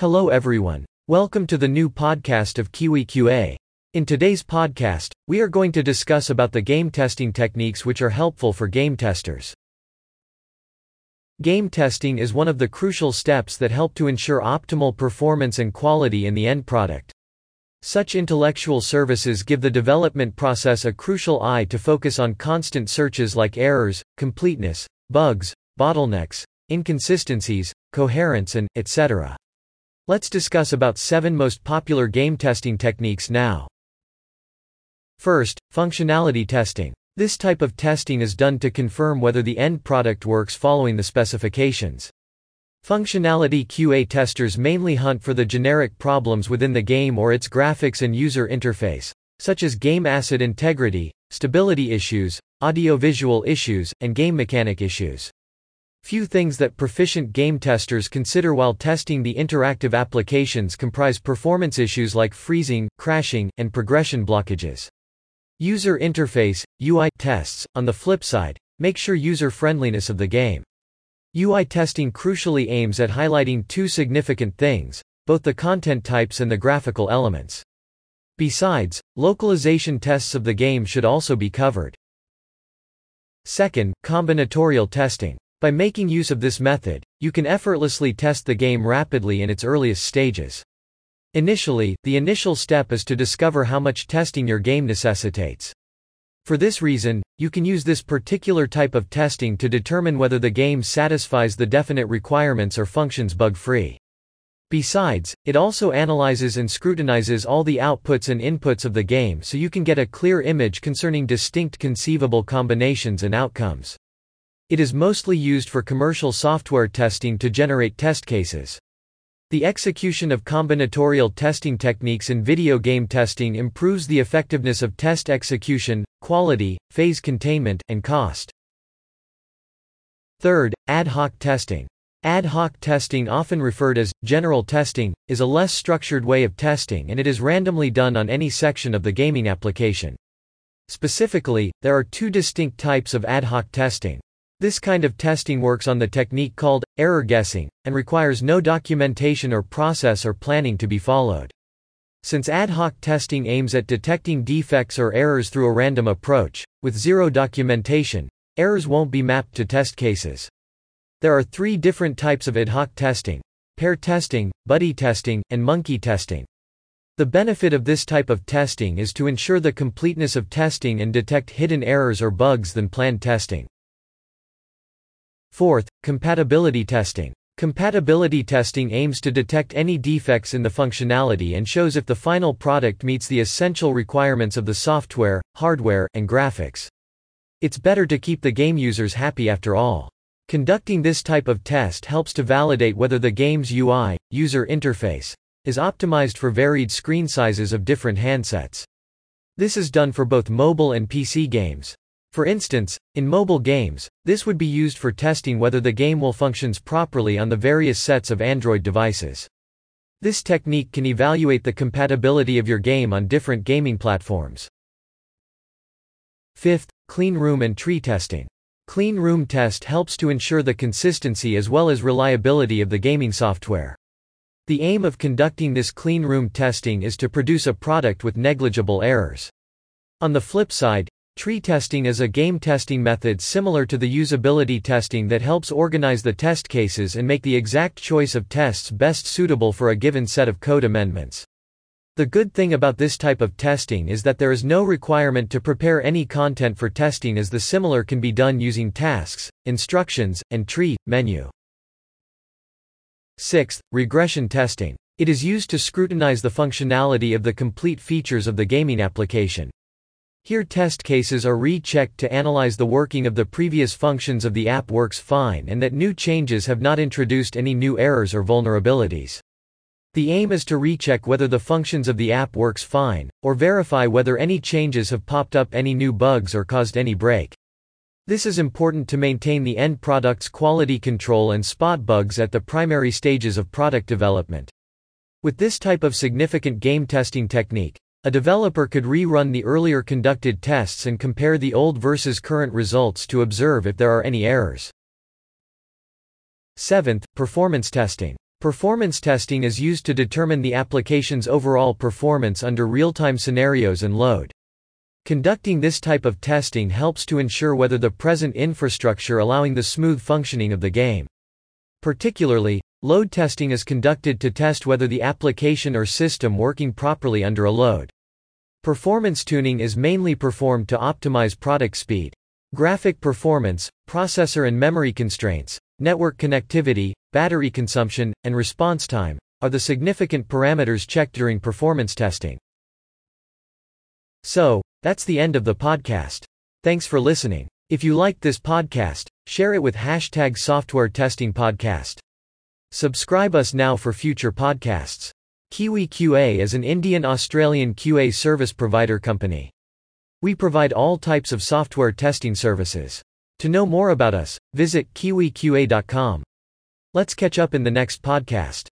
Hello everyone. Welcome to the new podcast of Kiwi QA. In today's podcast, we are going to discuss about the game testing techniques which are helpful for game testers. Game testing is one of the crucial steps that help to ensure optimal performance and quality in the end product. Such intellectual services give the development process a crucial eye to focus on constant searches like errors, completeness, bugs, bottlenecks, inconsistencies, coherence and etc. Let's discuss about 7 most popular game testing techniques now. First, functionality testing. This type of testing is done to confirm whether the end product works following the specifications. Functionality QA testers mainly hunt for the generic problems within the game or its graphics and user interface, such as game asset integrity, stability issues, audiovisual issues, and game mechanic issues. Few things that proficient game testers consider while testing the interactive applications comprise performance issues like freezing, crashing, and progression blockages. User interface, UI tests, on the flip side, make sure user friendliness of the game. UI testing crucially aims at highlighting two significant things, both the content types and the graphical elements. Besides, localization tests of the game should also be covered. Second, combinatorial testing. By making use of this method, you can effortlessly test the game rapidly in its earliest stages. Initially, the initial step is to discover how much testing your game necessitates. For this reason, you can use this particular type of testing to determine whether the game satisfies the definite requirements or functions bug-free. Besides, it also analyzes and scrutinizes all the outputs and inputs of the game so you can get a clear image concerning distinct conceivable combinations and outcomes. It is mostly used for commercial software testing to generate test cases. The execution of combinatorial testing techniques in video game testing improves the effectiveness of test execution, quality, phase containment, and cost. Third, ad hoc testing. Ad hoc testing, often referred as general testing, is a less structured way of testing and it is randomly done on any section of the gaming application. Specifically, there are two distinct types of ad hoc testing. This kind of testing works on the technique called error guessing and requires no documentation or process or planning to be followed. Since ad hoc testing aims at detecting defects or errors through a random approach, with zero documentation, errors won't be mapped to test cases. There are three different types of ad hoc testing pair testing, buddy testing, and monkey testing. The benefit of this type of testing is to ensure the completeness of testing and detect hidden errors or bugs than planned testing. Fourth, compatibility testing. Compatibility testing aims to detect any defects in the functionality and shows if the final product meets the essential requirements of the software, hardware, and graphics. It's better to keep the game users happy after all. Conducting this type of test helps to validate whether the game's UI, user interface, is optimized for varied screen sizes of different handsets. This is done for both mobile and PC games. For instance, in mobile games, this would be used for testing whether the game will functions properly on the various sets of Android devices. This technique can evaluate the compatibility of your game on different gaming platforms. Fifth, clean room and tree testing. Clean room test helps to ensure the consistency as well as reliability of the gaming software. The aim of conducting this clean room testing is to produce a product with negligible errors. On the flip side, Tree testing is a game testing method similar to the usability testing that helps organize the test cases and make the exact choice of tests best suitable for a given set of code amendments. The good thing about this type of testing is that there is no requirement to prepare any content for testing as the similar can be done using tasks, instructions, and tree, menu. Sixth, regression testing. It is used to scrutinize the functionality of the complete features of the gaming application. Here test cases are rechecked to analyze the working of the previous functions of the app works fine and that new changes have not introduced any new errors or vulnerabilities. The aim is to recheck whether the functions of the app works fine, or verify whether any changes have popped up any new bugs or caused any break. This is important to maintain the end product's quality control and spot bugs at the primary stages of product development. With this type of significant game testing technique, a developer could rerun the earlier conducted tests and compare the old versus current results to observe if there are any errors. Seventh, performance testing. Performance testing is used to determine the application's overall performance under real-time scenarios and load. Conducting this type of testing helps to ensure whether the present infrastructure allowing the smooth functioning of the game. Particularly, load testing is conducted to test whether the application or system working properly under a load. Performance tuning is mainly performed to optimize product speed, graphic performance, processor and memory constraints, network connectivity, battery consumption, and response time are the significant parameters checked during performance testing. So, that's the end of the podcast. Thanks for listening. If you liked this podcast, share it with hashtag software testing podcast. Subscribe us now for future podcasts. Kiwi QA is an Indian Australian QA service provider company. We provide all types of software testing services. To know more about us, visit kiwiqa.com. Let's catch up in the next podcast.